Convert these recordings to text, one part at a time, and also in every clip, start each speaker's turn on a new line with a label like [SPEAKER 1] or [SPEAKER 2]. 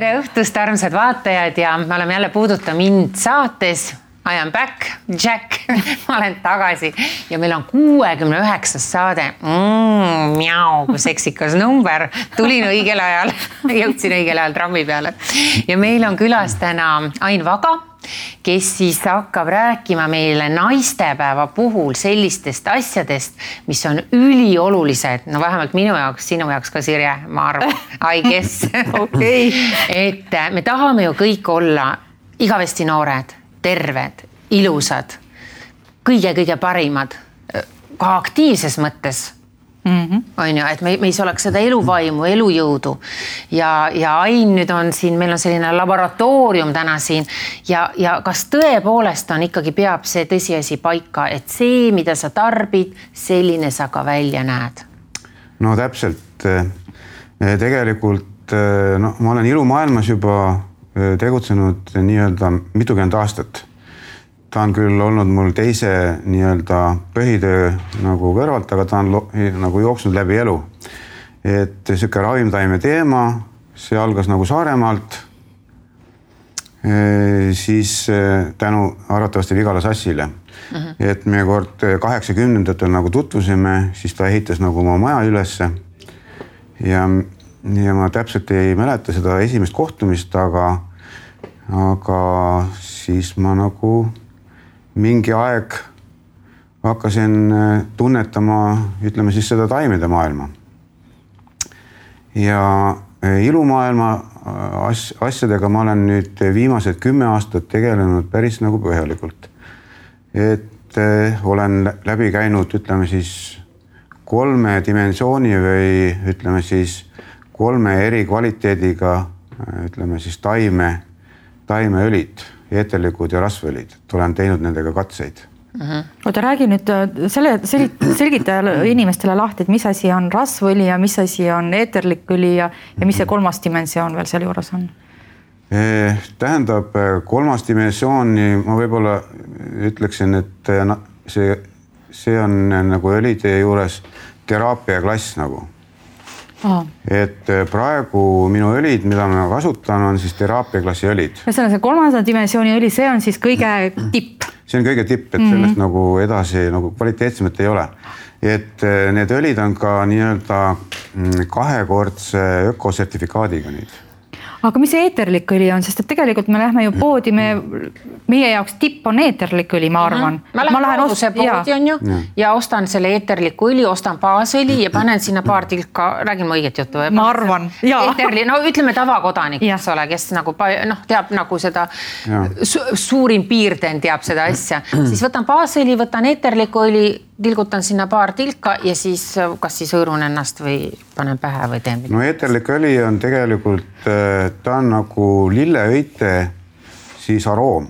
[SPEAKER 1] tere õhtust, armsad vaatajad ja me oleme jälle Puuduta mind saates. I am back, Jack. Ma olen tagasi. Ja meil on kuuekümne üheksas saade. Mm,. Mjau, kui seksikas number, tulin õigel ajal, jõudsin õigel ajal trammi peale. Ja meil on külas täna Ain Vaga kes siis hakkab rääkima meile naistepäeva puhul sellistest asjadest, mis on üliolulised, no vähemalt minu jaoks, sinu jaoks ka, Sirje, ma arvan, I guess
[SPEAKER 2] okei.
[SPEAKER 1] et äh, me tahame ju kõik olla igavesti noored, terved, ilusad kõige,, kõige-kõige parimad, ka aktiivses mõttes. On ju, et me, meis oleks seda eluvaimu, elujõudu ja, ja Ain nüüd on siin, meil on selline laboratoorium täna siin ja, ja kas tõepoolest on ikkagi, peab see tõsiasi paika, et see, mida sa tarbid, selline sa ka välja näed?
[SPEAKER 3] no täpselt. tegelikult noh, ma olen ilumaailmas juba tegutsenud nii-öelda mitukümmend aastat ta on küll olnud mul teise nii-öelda põhitöö nagu kõrvalt, aga ta on nagu jooksnud läbi elu. et sihuke ravimtaime teema, see algas nagu Saaremaalt. siis tänu arvatavasti Vigala Sassile mm, -hmm. et me kord kaheksakümnendatel nagu tutvusime, siis ta ehitas nagu oma maja ülesse. ja, ja ma täpselt ei mäleta seda esimest kohtumist, aga, aga siis ma nagu mingi aeg hakkasin äh, tunnetama, ütleme siis seda taimede maailma. ja äh, ilumaailma äh, as-, asjadega ma olen nüüd viimased kümme aastat tegelenud päris nagu põhjalikult. et olen läbi käinud, ütleme siis kolme dimensiooni või ütleme siis kolme eri kvaliteediga, ütleme siis taime, taimeõlid eeterlikud ja rasvõlid, olen teinud nendega katseid
[SPEAKER 2] mm. -hmm. oota, räägi nüüd äh, selle, selgita inimestele lahti, et mis asi on rasvõli ja mis asi on eeterlik õli ja, ja mis see kolmas dimensioon veel sealjuures on?
[SPEAKER 3] Eh, tähendab, äh, kolmas dimensiooni ma võib-olla ütleksin, et äh, see, see on nagu õlide juures teraapiaklass nagu Aha. et äh, praegu minu õlid, mida ma kasutan, on siis teraapiaklassi õlid.
[SPEAKER 2] ühesõnaga see kolmanda dimensiooni õli, see on siis kõige tipp?
[SPEAKER 3] see on kõige tipp, et mm -hmm. sellest nagu edasi nagu kvaliteetsemat ei ole. et äh, need õlid on ka nii-öelda mm, kahekordse ökosertifikaadiga nüüd
[SPEAKER 2] aga mis see eeterlik õli on, sest et tegelikult me lähme ju poodi, me, meie jaoks tipp on eeterlik õli, ma arvan mm.
[SPEAKER 1] -hmm. ma lähen, lähen ost... poodi on ju ja. ja ostan selle eeterliku õli, ostan baasõli ja panen sinna paar tilka, räägin ma õiget juttu?
[SPEAKER 2] ma arvan, jaa.
[SPEAKER 1] eeterli, no ütleme tavakodanik, eks ole, kes nagu noh, teab nagu seda su, suurim piirden teab seda asja, siis võtan baasõli, võtan eeterliku õli tilgutan sinna paar tilka ja siis kas siis hõõrun ennast või panen pähe või teen midagi.
[SPEAKER 3] no eeterlik õli on tegelikult, äh, ta on nagu lilleõite siis aroom.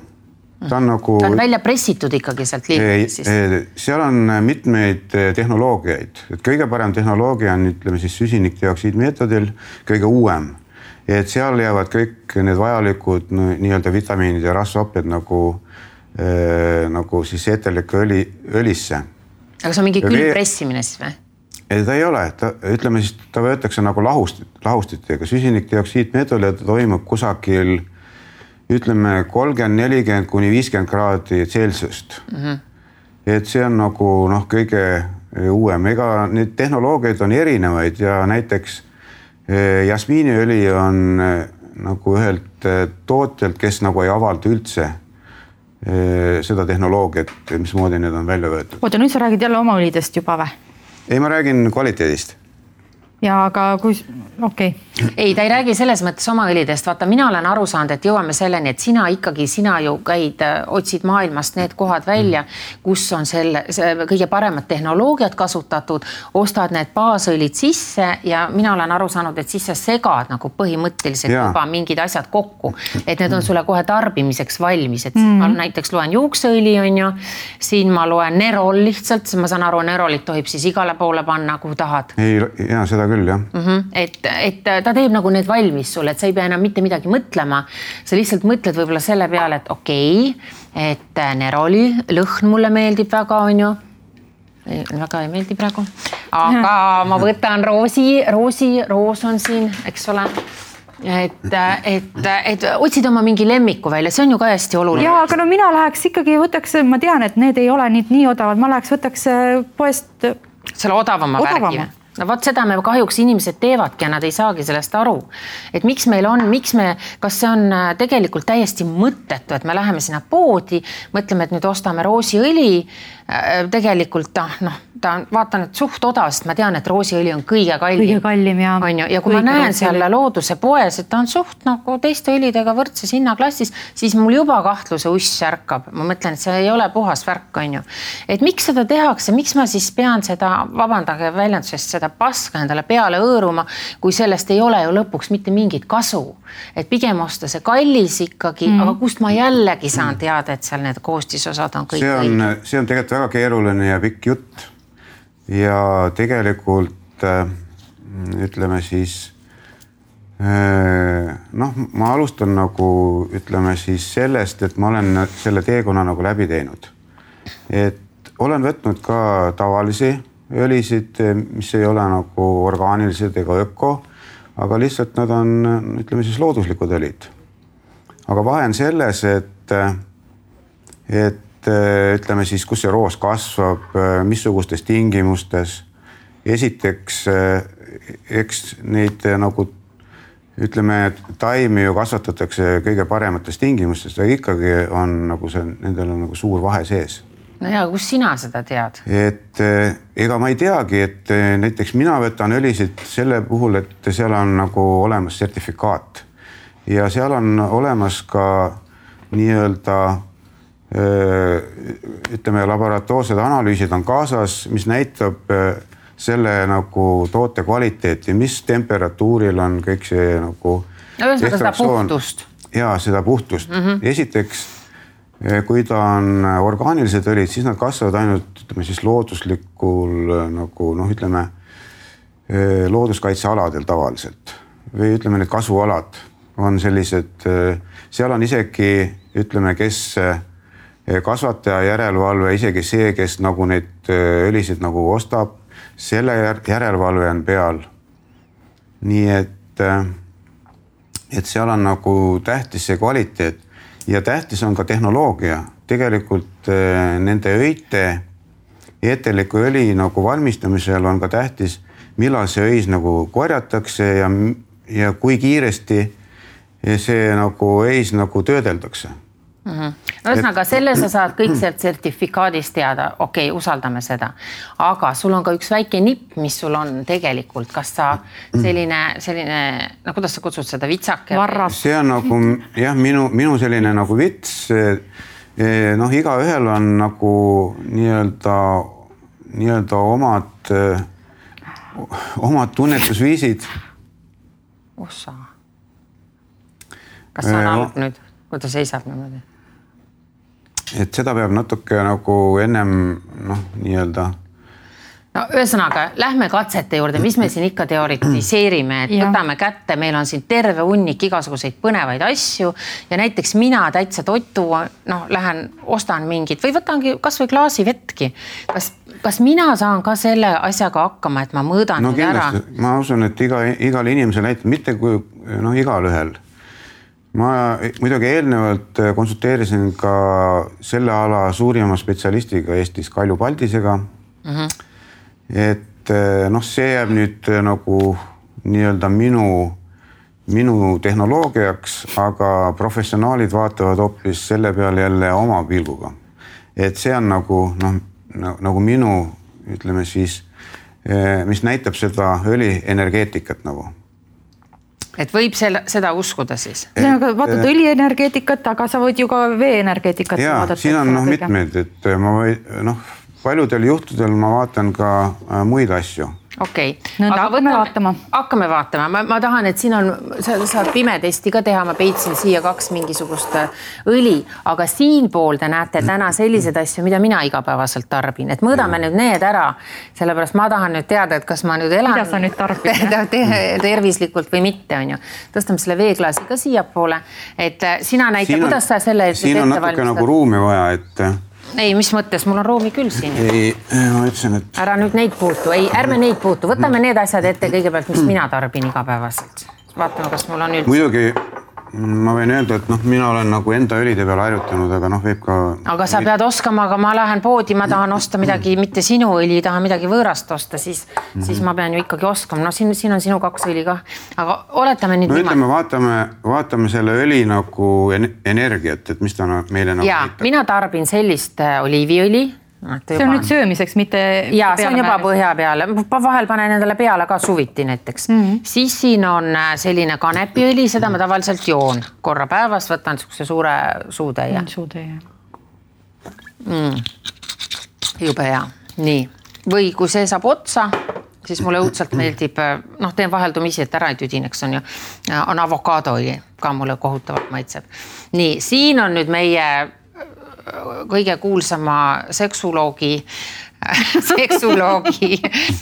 [SPEAKER 3] ta on nagu.
[SPEAKER 1] ta on välja pressitud ikkagi sealt liivist siis?
[SPEAKER 3] seal on mitmeid äh, tehnoloogiaid, et kõige parem tehnoloogia on, ütleme siis süsinikdioksiid meetodil, kõige uuem. et seal jäävad kõik need vajalikud no, nii-öelda vitamiinid ja rasvhapped nagu äh,, nagu siis eeterliku õli, õlisse
[SPEAKER 1] aga see on mingi külmpressimine siis või?
[SPEAKER 3] ei, ta ei ole, ta ütleme siis, ta võetakse nagu lahust, lahustitega, süsinikdioksiid ta toimub kusagil ütleme kolmkümmend, nelikümmend kuni viiskümmend kraadi Celsiust mm. -hmm. et see on nagu noh, kõige uuem, ega neid tehnoloogiaid on erinevaid ja näiteks eh, jasmiiniõli on eh, nagu ühelt eh, tootjalt, kes nagu ei avalda üldse Eh, seda tehnoloogiat, mismoodi need on välja võetud.
[SPEAKER 2] oota, nüüd sa räägid jälle oma õlidest juba või?
[SPEAKER 3] ei, ma räägin kvaliteedist
[SPEAKER 2] ja aga kui, okei.
[SPEAKER 1] Okay.. ei, ta ei räägi selles mõttes oma õlidest, vaata, mina olen aru saanud, et jõuame selleni, et sina ikkagi, sina ju käid, äh, otsid maailmast need kohad välja, kus on selle, see kõige paremat tehnoloogiat kasutatud, ostad need baasõlid sisse ja mina olen aru saanud, et siis sa segad nagu põhimõtteliselt ja. juba mingid asjad kokku, et need on sulle kohe tarbimiseks valmis, et mm. ma näiteks loen juukseõli, on ju, siin ma loen Nerol lihtsalt, ma saan aru, Nerolit tohib siis igale poole panna, kuhu tahad.
[SPEAKER 3] ei, ja seda küll jah mm.
[SPEAKER 1] -hmm. et, et ta teeb nagu need valmis sulle, et sa ei pea enam mitte midagi mõtlema. sa lihtsalt mõtled võib-olla selle peale, et okei okay,, et Neroli lõhn mulle meeldib väga, onju väga ei meeldi praegu, aga ma võtan roosi, roosi, roos on siin, eks ole. et, et, et otsid oma mingi lemmiku välja, see on ju ka hästi oluline.
[SPEAKER 2] ja aga no mina läheks ikkagi võtaks, ma tean, et need ei ole nii, nii odavad, ma läheks võtaks äh, poest.
[SPEAKER 1] selle odavama, odavama. värgi no vot seda me kahjuks inimesed teevadki ja nad ei saagi sellest aru. et miks meil on, miks me, kas see on äh, tegelikult täiesti mõttetu, et me läheme sinna poodi, mõtleme, et nüüd ostame roosiõli. Äh, tegelikult ah, noh ta on, vaatan, et suht odav, sest ma tean, et roosiõli on kõige kallim.
[SPEAKER 2] kõige kallim ja.
[SPEAKER 1] on ju, ja kui ma näen seal looduse poes, et ta on suht nagu teiste õlidega võrdses hinnaklassis, siis mul juba kahtluse uss ärkab. ma mõtlen, et see ei ole puhas värk, on ju. et miks seda tehakse, miks ma siis pean seda, vabandage väljendusest, seda paska endale peale hõõruma, kui sellest ei ole ju lõpuks mitte mingit kasu. et pigem osta see kallis ikkagi mm., aga kust ma jällegi saan teada, et seal need koostisosad on kõik.
[SPEAKER 3] see on, see on tegelikult väga keeruline ja pikk jutt ja tegelikult äh, ütleme siis äh, noh, ma alustan nagu ütleme siis sellest, et ma olen selle teekonna nagu läbi teinud. et olen võtnud ka tavalisi õlisid, mis ei ole nagu orgaanilised ega öko, aga lihtsalt nad on, ütleme siis looduslikud õlid. aga vahe on selles, et, et ütleme siis, kus see roos kasvab, missugustes tingimustes. esiteks, eks neid nagu ütleme, taimi ju kasvatatakse kõige paremates tingimustes, aga ikkagi on nagu see, nendel on nagu suur vahe sees
[SPEAKER 1] no ja kust sina seda tead?
[SPEAKER 3] et ega ma ei teagi, et näiteks mina võtan õlisid selle puhul, et seal on nagu olemas sertifikaat ja seal on olemas ka nii-öelda ütleme, laboratoorsed analüüsid on kaasas, mis näitab selle nagu toote kvaliteeti, mis temperatuuril on kõik see nagu.
[SPEAKER 1] ühesõnaga seda puhtust.
[SPEAKER 3] ja seda puhtust mm, -hmm. esiteks kui ta on orgaanilised õlid, siis nad kasvavad ainult ütleme siis looduslikul nagu noh, ütleme looduskaitsealadel tavaliselt või ütleme, need kasvualad on sellised, seal on isegi ütleme, kes kasvataja järelevalve, isegi see, kes nagu neid äh, õlisid nagu ostab, selle järelevalve on peal. nii et, äh, et seal on nagu tähtis see kvaliteet ja tähtis on ka tehnoloogia, tegelikult äh, nende öite, eeterliku õli nagu valmistamisel on ka tähtis, millal see öis nagu korjatakse ja, ja kui kiiresti see nagu öis nagu töödeldakse
[SPEAKER 1] mm. -hmm. ühesõnaga selle sa saad kõik sealt sertifikaadist teada, okei okay,, usaldame seda. aga sul on ka üks väike nipp, mis sul on tegelikult, kas sa selline, selline, no kuidas sa kutsud seda, vitsake?
[SPEAKER 3] see on nagu jah, minu, minu selline nagu vits. Eh, noh, igaühel on nagu nii-öelda, nii-öelda omad, omad tunnetusviisid.
[SPEAKER 1] ossa. kas saan aru nüüd, kui ta seisab niimoodi?
[SPEAKER 3] Et seda peab natuke nagu ennem noh, nii-öelda
[SPEAKER 1] no ühesõnaga, lähme katsete juurde, mis me siin ikka teoritiseerime, et ja. võtame kätte, meil on siin terve hunnik igasuguseid põnevaid asju ja näiteks mina täitsa totu, noh, lähen ostan mingit või võtangi kasvõi klaasi vettki. kas, kas mina saan ka selle asjaga hakkama, et ma mõõdan
[SPEAKER 3] no, ära? ma usun, et iga, igal inimesel mitte kui noh, igalühel ma muidugi eelnevalt äh, konsulteerisin ka selle ala suurima spetsialistiga Eestis, Kalju Paldisega mm. -hmm. et äh, noh, see jääb nüüd äh, nagu nii-öelda minu, minu tehnoloogiaks, aga professionaalid vaatavad hoopis selle peale jälle oma pilguga. et see on nagu noh, nagu minu ütleme siis, mis näitab seda õlienergeetikat nagu
[SPEAKER 1] et võib selle, seda uskuda siis?
[SPEAKER 2] ühesõnaga vaatad õlienergeetikat, aga sa võid ju ka veeenergeetikat
[SPEAKER 3] vaadata. siin on noh, mitmeid, et ma või noh, paljudel juhtudel ma vaatan ka äh, muid asju
[SPEAKER 1] okei okay.,
[SPEAKER 2] aga hakkame vaatama.
[SPEAKER 1] hakkame vaatama, ma, ma tahan, et siin on, sa saad pimetesti ka teha, ma peitsin siia kaks mingisugust äh, õli, aga siinpool te näete täna selliseid asju, mida mina igapäevaselt tarbin, et mõõdame mm. nüüd need ära. sellepärast ma tahan nüüd teada, et kas ma nüüd elan.
[SPEAKER 2] mida sa nüüd tarbid
[SPEAKER 1] te, tervislikult või mitte, on ju. tõstame selle veeklaasi ka siiapoole, et äh, sina näita, kuidas sa selle.
[SPEAKER 3] siin on natuke nagu ruumi vaja, et
[SPEAKER 1] ei, mis mõttes, mul on ruumi küll siin.
[SPEAKER 3] ei, ma ütlesin, et.
[SPEAKER 1] ära nüüd neid puutu, ei, ärme neid puutu, võtame need asjad ette kõigepealt, mis mina tarbin igapäevaselt. vaatame, kas mul on üldse.
[SPEAKER 3] muidugi ma võin öelda, et noh, mina olen nagu enda õlide peale harjutanud, aga noh, võib ka.
[SPEAKER 1] aga sa pead oskama, aga ma lähen poodi, ma tahan osta midagi, mitte sinu õli, tahan midagi võõrast osta, siis mm, -hmm. siis ma pean ju ikkagi oskama, no siin, siin on sinu kaks õli kah, aga oletame nüüd.
[SPEAKER 3] no niimoodi. ütleme, vaatame, vaatame selle õli nagu energiat, et mis ta meile nagu.
[SPEAKER 1] ja mina tarbin sellist äh, oliiviõli
[SPEAKER 2] see on nüüd söömiseks, mitte.
[SPEAKER 1] ja see on juba põhja peale, vahel panen endale peale ka suviti näiteks mm. -hmm. siis siin on äh, selline kanepiõli, seda ma tavaliselt joon korra päevas, võtan niisuguse suure suutäie mm,.
[SPEAKER 2] suutäie
[SPEAKER 1] mm.. jube hea, nii, või kui see saab otsa, siis mulle õudselt meeldib, äh, noh, teen vaheldumisi, et ära ei tüdineks, on ju, äh, on avokaadoõli ka mulle kohutavalt maitseb. nii, siin on nüüd meie kõige kuulsama seksuloogi seksuloogi,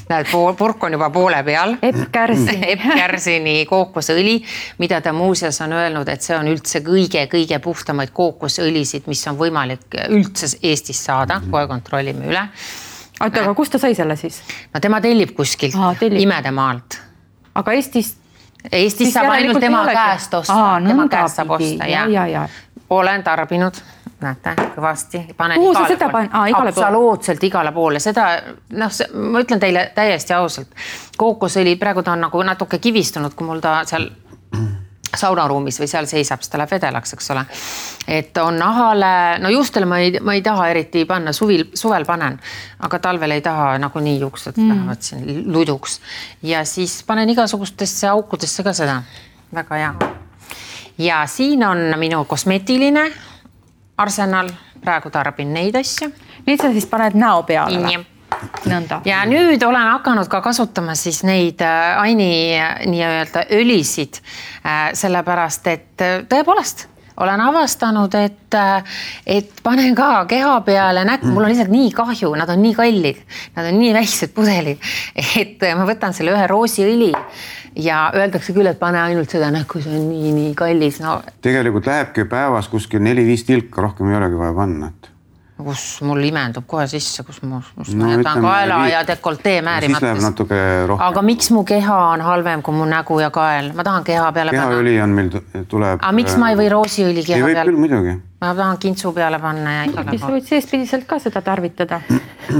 [SPEAKER 1] näed, purk on juba poole peal.
[SPEAKER 2] Epp Kärsin.
[SPEAKER 1] Epp Kärsini kookosõli, mida ta muuseas on öelnud, et see on üldse kõige-kõige puhtamaid kookosõlisid, mis on võimalik üldse Eestis saada, kohe kontrollime üle.
[SPEAKER 2] oota, aga kust ta sai selle siis?
[SPEAKER 1] no tema tellib kuskilt Imedemaalt.
[SPEAKER 2] aga Eestis?
[SPEAKER 1] Eestis saab ainult tema käest osta, tema käest saab osta ja, ja, ja. olen tarbinud näete kõvasti.
[SPEAKER 2] kuhu sa seda paned?
[SPEAKER 1] absoluutselt igale poole, seda noh, ma ütlen teile täiesti ausalt, kookosõli praegu ta on nagu natuke kivistunud, kui mul ta seal saunaruumis või seal seisab, siis ta läheb vedelaks, eks ole. et on nahale, no juustele ma ei, ma ei taha eriti panna, suvil, suvel panen, aga talvel ei taha nagunii juuksed mm. lähevad siin luduks. ja siis panen igasugustesse aukudesse ka seda, väga hea. ja siin on minu kosmeetiline Arsenal, praegu tarbin neid asju.
[SPEAKER 2] Neid sa siis paned näo peale või? nõnda.
[SPEAKER 1] ja nüüd olen hakanud ka kasutama siis neid äh, Aini äh, nii-öelda õlisid, äh, sellepärast et tõepoolest olen avastanud, et, et panen ka keha peale näkku, mul on lihtsalt nii kahju, nad on nii kallid, nad on nii väiksed pudelid, et ma võtan selle ühe roosiõli ja öeldakse küll, et pane ainult seda näkku, see on nii-nii kallis, no.
[SPEAKER 3] tegelikult lähebki päevas kuskil neli-viis tilka, rohkem ei olegi vaja panna, et
[SPEAKER 1] kus mul imendub kohe sisse, kus ma, kus no, ma jätan kaela viis... ja dekoltee määrimata. aga miks mu keha on halvem kui mu nägu ja kael, ma tahan keha peale
[SPEAKER 3] kehaõli panna. kehaõli on meil tuleb.
[SPEAKER 1] aga miks ma ei või roosiõli keha
[SPEAKER 3] peale? võib küll muidugi.
[SPEAKER 1] ma tahan kintsu peale panna ja igale
[SPEAKER 2] poole. sa võid seespidiselt ka seda tarvitada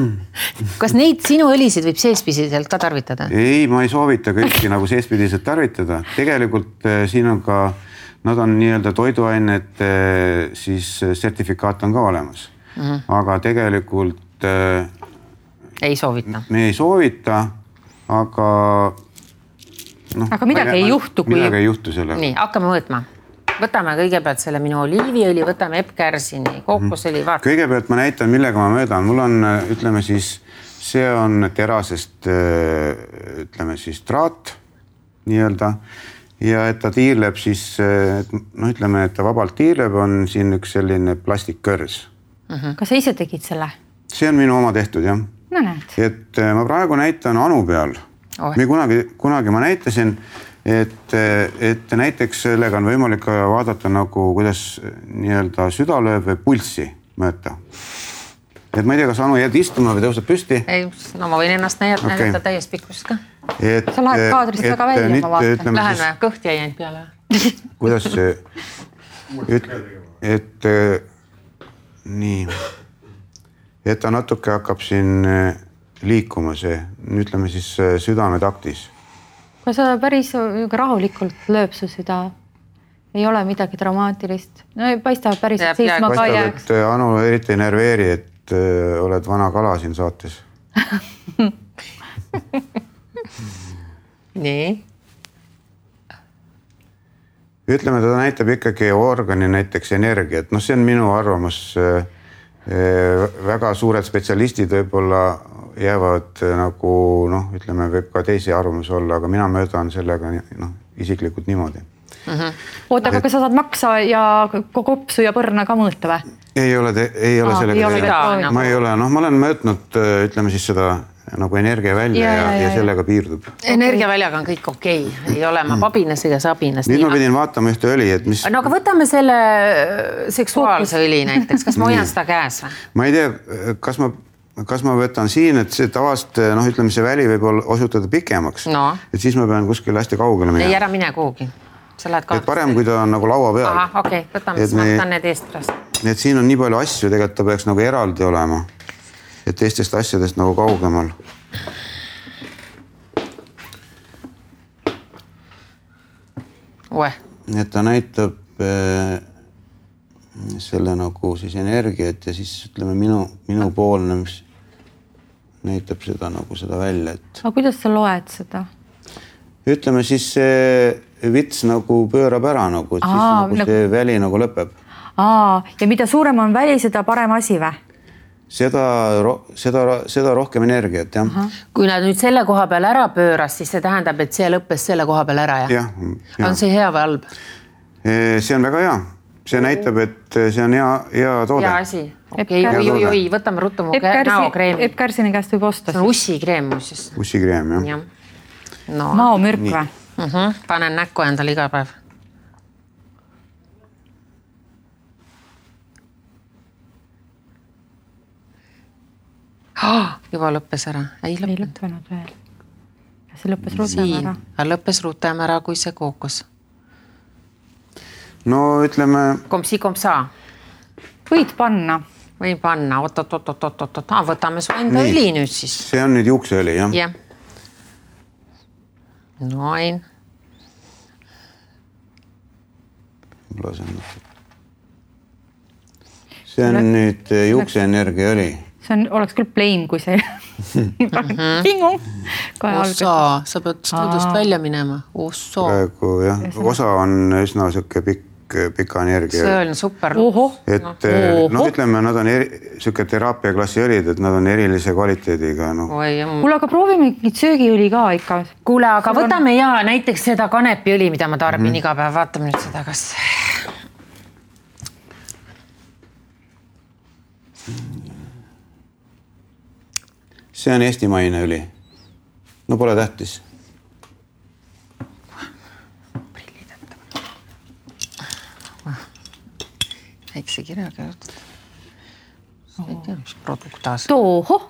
[SPEAKER 1] kas neid sinu õlisid võib seespidiselt ka tarvitada?
[SPEAKER 3] ei, ma ei soovita kõiki nagu seespidiselt tarvitada, tegelikult äh, siin on ka, nad on nii-öelda toiduainete äh, siis sertifikaat on ka olemas mm, -hmm. aga tegelikult äh,.
[SPEAKER 1] ei soovita.
[SPEAKER 3] me ei soovita, aga
[SPEAKER 2] noh. aga midagi ei, ei juhtu,
[SPEAKER 3] kui. midagi ei juhtu sellega.
[SPEAKER 1] nii, hakkame mõõtma võtame kõigepealt selle minu oliiviõli, võtame Epp Kärsini kookosõli, vaata.
[SPEAKER 3] kõigepealt ma näitan, millega ma möödan, mul on, ütleme siis, see on terasest, äh, ütleme siis traat nii-öelda ja et ta tiirleb siis noh, ütleme, et ta vabalt tiirleb, on siin üks selline plastikkõrs
[SPEAKER 2] uh. Mhm. -huh. kas sa ise tegid selle?
[SPEAKER 3] see on minu oma tehtud jah.
[SPEAKER 2] no näed.
[SPEAKER 3] et äh, ma praegu näitan Anu peal oh.. või kunagi, kunagi ma näitasin, et, et näiteks sellega on võimalik vaadata nagu, kuidas nii-öelda süda lööb või pulssi mõõta et ma ei tea, kas Anu jääd istuma või tõuseb püsti?
[SPEAKER 1] ei, no ma võin ennast näidata okay., näidata täies pikkuses ka.
[SPEAKER 3] et.
[SPEAKER 2] sa lähed kaadrist et, väga välja, ma vaatan.
[SPEAKER 1] Lähen või, kõht jäi ainult peale
[SPEAKER 3] kuidas see, et, et nii, et ta natuke hakkab siin eh, liikuma, see ütleme siis eh, südametaktis.
[SPEAKER 2] kui sa päris rahulikult lööb su süda, ei ole midagi dramaatilist, no ei paista päriselt seisma ka ei jääks.
[SPEAKER 3] Eh, Anu eriti ei närveeri, et äh, oled vana kala siin saates.
[SPEAKER 1] Nii
[SPEAKER 3] ütleme, ta näitab ikkagi organi näiteks energiat, noh, see on minu arvamus. Äh, äh, väga suured spetsialistid võib-olla jäävad äh, nagu noh, ütleme, võib ka teisi arvamusi olla, aga mina möödan sellega noh, isiklikult niimoodi
[SPEAKER 2] mm -hmm.. oota, aga kas sa saad maksa ja kopsu ja põrna ka mõõta või?
[SPEAKER 3] ei ole, ei ole sellega teha, ma ei ole, noh, ma olen mõõtnud, ütleme siis seda nagu energiavälja ja, ja, ja, ja sellega piirdub.
[SPEAKER 1] energiaväljaga on kõik okei okay., ei ole ma mm. pabinas ega sabinas.
[SPEAKER 3] nüüd ma pidin vaatama ühte õli, et mis.
[SPEAKER 1] no aga võtame selle äh, seksuaalse õli näiteks, kas ma hoian seda käes või?
[SPEAKER 3] ma ei tea, kas ma kas ma võtan siin, et see tavaliselt noh, ütleme, see väli võib olla, osutuda pikemaks
[SPEAKER 1] No.
[SPEAKER 3] et siis ma pean kuskile hästi kaugele
[SPEAKER 1] ei,
[SPEAKER 3] minema.
[SPEAKER 1] ära mine kuhugi. sa lähed
[SPEAKER 3] et parem, kui ta on nagu laua peal.
[SPEAKER 1] ahah, okei okay,, võtame
[SPEAKER 3] Et
[SPEAKER 1] siis, ma
[SPEAKER 3] me-
[SPEAKER 1] võtan need eest pärast.
[SPEAKER 3] nii et siin on nii palju asju, tegelikult ta peaks nagu eraldi olema. Et teistest asjadest nagu kaugemal. nii et ta näitab äh, selle nagu siis energiat ja siis ütleme minu, minupoolne, mis näitab seda nagu seda välja, et
[SPEAKER 2] aga kuidas sa loed seda?
[SPEAKER 3] ütleme siis see vits nagu pöörab ära nagu, et siis
[SPEAKER 2] Aa,
[SPEAKER 3] nagu
[SPEAKER 2] nagu-
[SPEAKER 3] see väli nagu lõpeb.
[SPEAKER 2] aa, ja mida suurem on väli, seda parem asi või?
[SPEAKER 3] Seda, seda, seda rohkem energiat jah.
[SPEAKER 1] kui nad nüüd selle koha peal ära pööras, siis see tähendab, et see lõppes selle koha peal ära, jah
[SPEAKER 3] jah,
[SPEAKER 1] on see hea või halb?
[SPEAKER 3] see on väga hea, see näitab, et see on hea, hea toode.
[SPEAKER 1] hea asi. okei okay,,
[SPEAKER 3] Kärsi-
[SPEAKER 1] oi-oi-oi, võtame ruttu mu näokreemi.
[SPEAKER 2] Epp Kärsini käest võib osta
[SPEAKER 1] see on ussikreem muuseas.
[SPEAKER 3] ussikreem jah
[SPEAKER 1] jah. no
[SPEAKER 2] maomürk või?
[SPEAKER 1] uh -huh. panen näkku endale iga päev. juba lõppes ära, ei
[SPEAKER 2] ei
[SPEAKER 1] lõppenud.
[SPEAKER 2] lõppenud veel. see lõppes rutem ära.,
[SPEAKER 1] lõppes rutem ära kui see kookos.
[SPEAKER 3] no ütleme,
[SPEAKER 1] kompsi-kompsa,
[SPEAKER 2] võid panna.
[SPEAKER 1] võin panna oot-oot-oot-oot-oot-oot, võtame su enda
[SPEAKER 3] Nii.
[SPEAKER 1] õli nüüd siis.
[SPEAKER 3] see on nüüd juukseõli jah ja.
[SPEAKER 1] jah. noin,
[SPEAKER 3] lasen natuke. see on nüüd eh, juukseenergiaõli.
[SPEAKER 2] See on, oleks küll plain, kui see Pingu. kohe alguses.
[SPEAKER 1] ossa, sa pead stuudiost välja minema, ossa,
[SPEAKER 3] praegu jah, osa on üsna sihuke pikk, pika
[SPEAKER 1] see
[SPEAKER 3] energia.
[SPEAKER 1] on super.
[SPEAKER 3] et noh, ütleme, nad on eri, sihuke teraapiaklassi õlid, et nad on erilise kvaliteediga noh.
[SPEAKER 1] oi,
[SPEAKER 2] kuule, aga proovime mingit söögiõli ka ikka.
[SPEAKER 1] kuule, aga võtame ja näiteks seda kanepiõli, mida ma tarbin mm -hmm. iga päev, vaatame nüüd seda, kas.
[SPEAKER 3] See on eestimaine õli. no pole tähtis.
[SPEAKER 1] väikse kirjaga juurde. ei tea, mis produkt taas.
[SPEAKER 2] tohoh,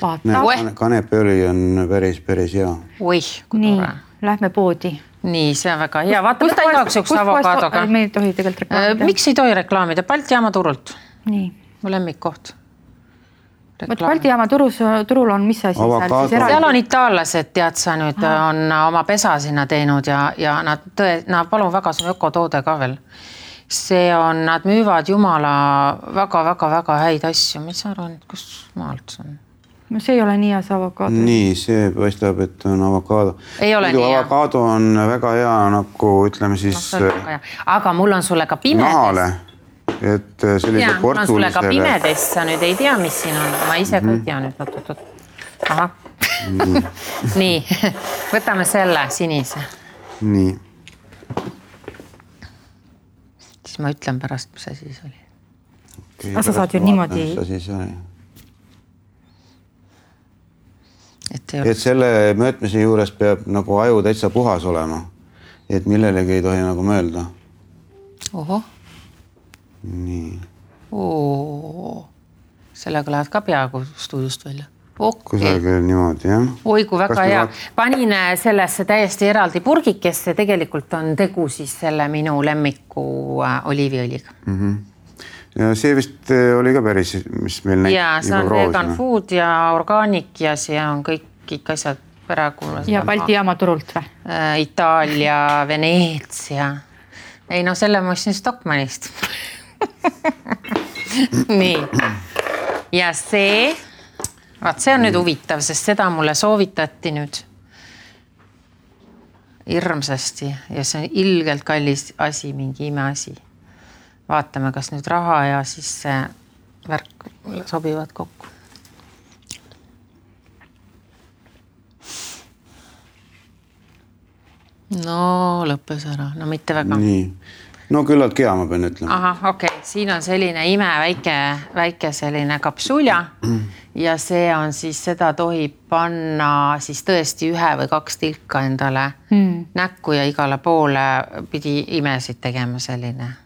[SPEAKER 2] vaata.
[SPEAKER 3] Kanepiõli on päris, päris hea.
[SPEAKER 1] oih, kui
[SPEAKER 2] nii
[SPEAKER 1] tore.
[SPEAKER 2] lähme poodi.
[SPEAKER 1] nii, see on väga hea, vaata, võta igaks juhuks avokaadoga.
[SPEAKER 2] me ei tohi tegelikult reklaamida.
[SPEAKER 1] miks ei tohi reklaamida, Balti jaama turult,
[SPEAKER 2] nii,
[SPEAKER 1] mu lemmikkoht.
[SPEAKER 2] Vot Balti jaama turus, turul on mis asi seal
[SPEAKER 3] Avokaado.
[SPEAKER 2] siis
[SPEAKER 1] seal on itaallased, tead sa nüüd, on oma pesa sinna teinud ja, ja nad tõe-, no palun väga, see on ökotoode ka veel. see on, nad müüvad jumala väga-väga-väga häid asju, mis sa arvad, kust maalt see on?
[SPEAKER 2] no see ei ole nii hea see avokaado.
[SPEAKER 3] nii, see paistab, et on avokaado.
[SPEAKER 1] Ei ole nii hea.
[SPEAKER 3] avokaado on väga hea nagu ütleme siis
[SPEAKER 1] hea. aga mul on sulle ka pimedas.
[SPEAKER 3] nahale, et eh, sellise
[SPEAKER 1] ja mul on sulle ka pimedas, sa nüüd ei tea, mis siin on, ma ise ka ei tea nüüd oot-oot-oot. ahah. nii, võtame selle sinise,
[SPEAKER 3] nii,
[SPEAKER 1] siis ma ütlen pärast, mis asi see oli.
[SPEAKER 2] Aga sa saad ju niimoodi-
[SPEAKER 3] mis asi see oli.
[SPEAKER 1] et
[SPEAKER 3] et selle mõõtmise juures peab nagu aju täitsa puhas olema. et millelegi ei tohi nagu mõelda.
[SPEAKER 1] ohoh,
[SPEAKER 3] nii,
[SPEAKER 1] oo, sellega lähed ka peaaegu stuudiost välja. okay.
[SPEAKER 3] kusagil niimoodi jah.
[SPEAKER 1] oi kui väga
[SPEAKER 3] Kas
[SPEAKER 1] hea
[SPEAKER 3] vaat-,
[SPEAKER 1] panin äh, sellesse täiesti eraldi purgikesse, tegelikult on tegu siis selle minu lemmiku äh, oliiviõliga.
[SPEAKER 3] ja see vist eh, oli ka päris, mis meil näit-
[SPEAKER 1] ja see on vegan
[SPEAKER 3] proovisime.
[SPEAKER 1] food ja organic ja see on kõik, kõik asjad praegu.
[SPEAKER 2] ja Balti jaama turult või?
[SPEAKER 1] äh, Itaalia, Veneetsia. ei no selle ma ostsin Stockmannist nii, ja see, vaat see on nüüd huvitav, sest seda mulle soovitati nüüd hirmsasti ja see on ilgelt kallis asi, mingi imeasi. vaatame, kas nüüd raha ja siis see värk sobivad kokku. no lõppes ära, no mitte väga
[SPEAKER 3] nii, no küllaltki hea, ma pean ütlema.
[SPEAKER 1] ahah, okei okay., siin on selline imeväike, väike selline kapsulja ja see on siis, seda tohib panna siis tõesti ühe või kaks tilka endale mm. näkku ja igale poole pidi imesid tegema selline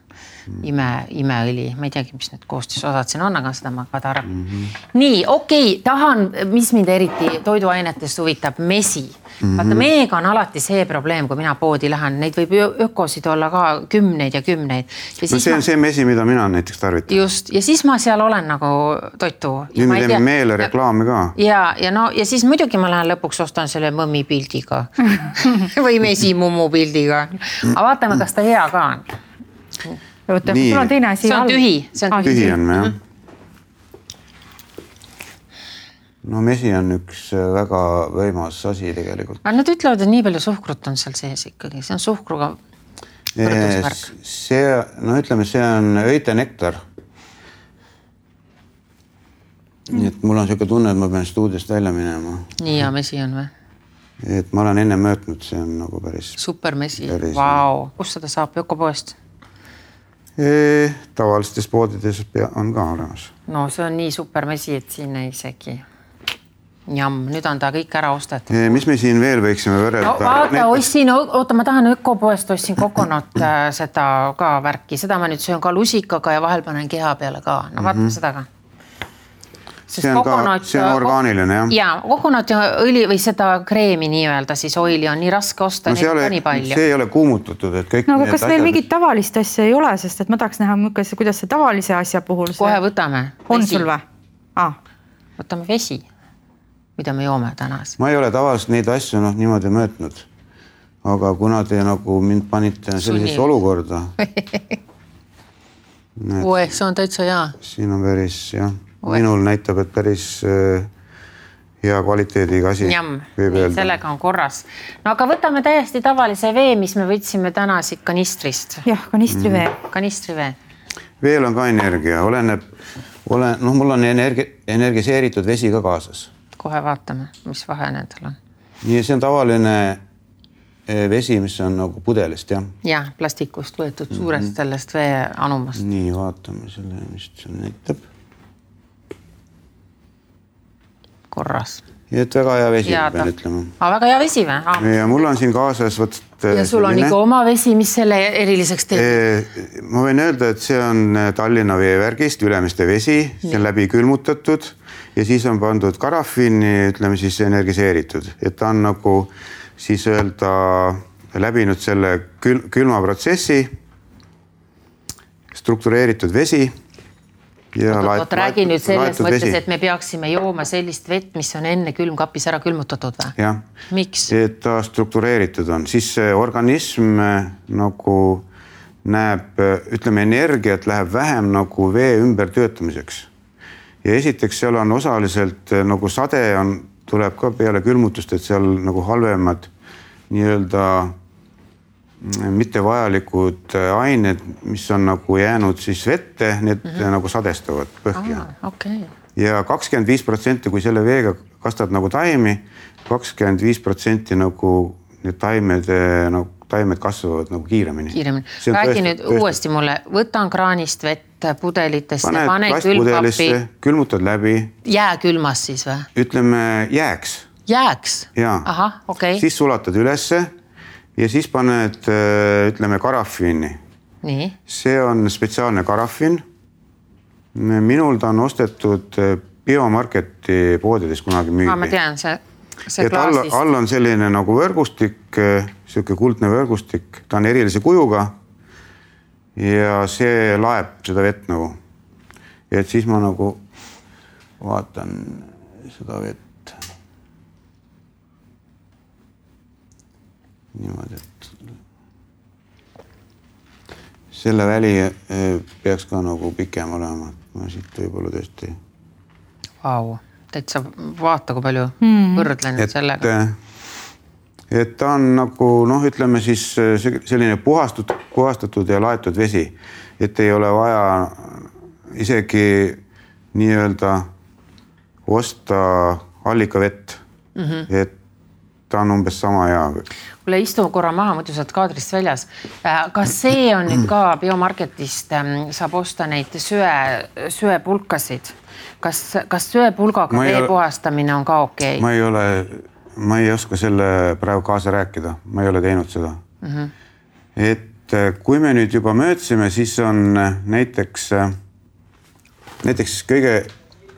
[SPEAKER 1] ime, imeõli, ma ei teagi, mis need koostisosad siin on, aga seda ma ka tark mm. -hmm. nii okei okay,, tahan, mis mind eriti toiduainetest huvitab, mesi mm. -hmm. vaata meega on alati see probleem, kui mina poodi lähen, neid võib ju ökosid olla ka kümneid ja kümneid.
[SPEAKER 3] no see on ma... see mesi, mida mina näiteks tarvitan.
[SPEAKER 1] just ja siis ma seal olen nagu toitu.
[SPEAKER 3] nüüd me teeme meelereklaami ka.
[SPEAKER 1] ja, ja no ja siis muidugi ma lähen lõpuks ostan selle mõmmi pildiga või mesimummu pildiga. aga vaatame, kas ta hea ka on
[SPEAKER 2] oota, sul on teine asi.
[SPEAKER 1] see on tühi, see on
[SPEAKER 3] tühi on jah. no mesi on üks äh, väga võimas asi tegelikult.
[SPEAKER 1] aga nad ütlevad, et nii palju suhkrut on seal sees ikkagi, see on suhkruga.
[SPEAKER 3] see, no ütleme, see on öite nektar. nii et mul on niisugune tunne, et ma pean stuudiost välja minema.
[SPEAKER 1] nii hea mesi on või?
[SPEAKER 3] et ma olen enne möödnud, see on nagu päris.
[SPEAKER 1] supermesi, vau, kust seda saab, ökopoest?
[SPEAKER 3] Tavalistes poodides on ka olemas.
[SPEAKER 1] no see on nii super mesi, et siin ei isegi. Jamm, nüüd on ta kõik ära ostetud.
[SPEAKER 3] mis me siin veel võiksime võrrelda
[SPEAKER 1] no,? vaata Need..., ostsin, oota, ma tahan ökopoest ostsin kokonat äh, seda ka värki, seda ma nüüd söön ka lusikaga ja vahel panen keha peale ka, no vaata mm -hmm. seda ka
[SPEAKER 3] see on kokonat, ka, see on orgaaniline jah.
[SPEAKER 1] ja kokonatiõli või seda kreemi nii-öelda siis oili on nii raske osta
[SPEAKER 3] no,,
[SPEAKER 1] neid nii palju.
[SPEAKER 3] see ei ole kuumutatud, et kõik.
[SPEAKER 2] no aga kas asjad... meil mingit tavalist asja ei ole, sest et ma tahaks näha, kuidas see tavalise asja puhul.
[SPEAKER 1] kohe võtame.
[SPEAKER 2] on sul või ah.?
[SPEAKER 1] võtame vesi, mida me joome täna.
[SPEAKER 3] ma ei ole tavaliselt neid asju noh, niimoodi mõõtnud. aga kuna te nagu mind panite sellisesse olukorda
[SPEAKER 1] oeh, see on täitsa hea.
[SPEAKER 3] siin on päris jah minul näitab, et päris äh, hea kvaliteediga asi.
[SPEAKER 1] sellega on korras. no aga võtame täiesti tavalise vee, mis me võtsime täna siit kanistrist.
[SPEAKER 2] jah, kanistrivee mm..
[SPEAKER 1] kanistrivee.
[SPEAKER 3] veel on ka energia, oleneb, ole, noh, mul on energia, energiseeritud vesi ka kaasas.
[SPEAKER 1] kohe vaatame, mis vahe nendel on.
[SPEAKER 3] nii, see on tavaline äh, vesi, mis on nagu pudelist jah?
[SPEAKER 1] jah, plastikust võetud suurest mm -hmm. sellest veeanumast.
[SPEAKER 3] nii, vaatame selle, mis see näitab
[SPEAKER 1] korras.
[SPEAKER 3] nii et väga hea vesi, pean ütlema.
[SPEAKER 1] aga väga hea vesi või?
[SPEAKER 3] ja mul on siin kaasas vot.
[SPEAKER 1] ja sul on ikka oma vesi, mis selle eriliseks teeb?
[SPEAKER 3] ma võin öelda, et see on äh, Tallinna veevärgist Ülemiste vesi, see on läbi külmutatud ja siis on pandud karafiini, ütleme siis energiseeritud, et ta on nagu siis öelda läbinud selle kül külmaprotsessi. struktureeritud vesi
[SPEAKER 1] oot, räägi nüüd selles mõttes, et me peaksime jooma sellist vett, mis on enne külmkapis ära külmutatud või? miks?
[SPEAKER 3] et ta struktureeritud on, siis organism äh, nagu näeb, äh, ütleme, energiat läheb vähem nagu vee ümbertöötamiseks. ja esiteks seal on osaliselt äh, nagu sade on, tuleb ka peale külmutust, et seal nagu halvemad nii-öelda mittevajalikud äh, ained, mis on nagu jäänud siis vette, need mm -hmm. nagu sadestavad põhja
[SPEAKER 1] ah,. Okay.
[SPEAKER 3] ja kakskümmend viis protsenti, kui selle veega kastad nagu taimi, kakskümmend viis protsenti nagu need taimed nagu taimed kasvavad nagu kiiremini.
[SPEAKER 1] kiiremini, räägi nüüd tõesti. uuesti mulle, võtan kraanist vett pudelitest, panen külmkappi.
[SPEAKER 3] külmutad läbi.
[SPEAKER 1] jääkülmas siis või?
[SPEAKER 3] ütleme jääks.
[SPEAKER 1] jääks?
[SPEAKER 3] ahah,
[SPEAKER 1] okei okay..
[SPEAKER 3] siis sulatad ülesse ja siis paned, äh, ütleme karafiini. see on spetsiaalne karafin. minul ta on ostetud äh, Biomarketi poodides kunagi müügi.
[SPEAKER 1] ma tean, see, see
[SPEAKER 3] et all, all on selline nagu võrgustik, äh, sihuke kuldne võrgustik, ta on erilise kujuga. ja see laeb seda vett nagu. et siis ma nagu vaatan seda vett niimoodi, et selle väli eh, peaks ka nagu pikem olema, ma siit võib-olla tõesti.
[SPEAKER 1] Vau, täitsa vaata, kui palju mm. võrdlen et, sellega.
[SPEAKER 3] et ta on nagu noh, ütleme siis eh, selline puhastatud, puhastatud ja laetud vesi, et ei ole vaja isegi nii-öelda osta allikavett mm. -hmm. et ta on umbes sama hea
[SPEAKER 1] kuule, istu korra maha, muidu sa oled kaadrist väljas. Äh, kas see on nüüd ka biomarketist ähm, saab osta neid söe, söepulkasid? kas, kas söepulgaga vee puhastamine on ka okei okay??
[SPEAKER 3] ma ei ole, ma ei oska selle praegu kaasa rääkida, ma ei ole teinud seda mm. -hmm. et äh, kui me nüüd juba möödsime, siis on äh, näiteks, näiteks kõige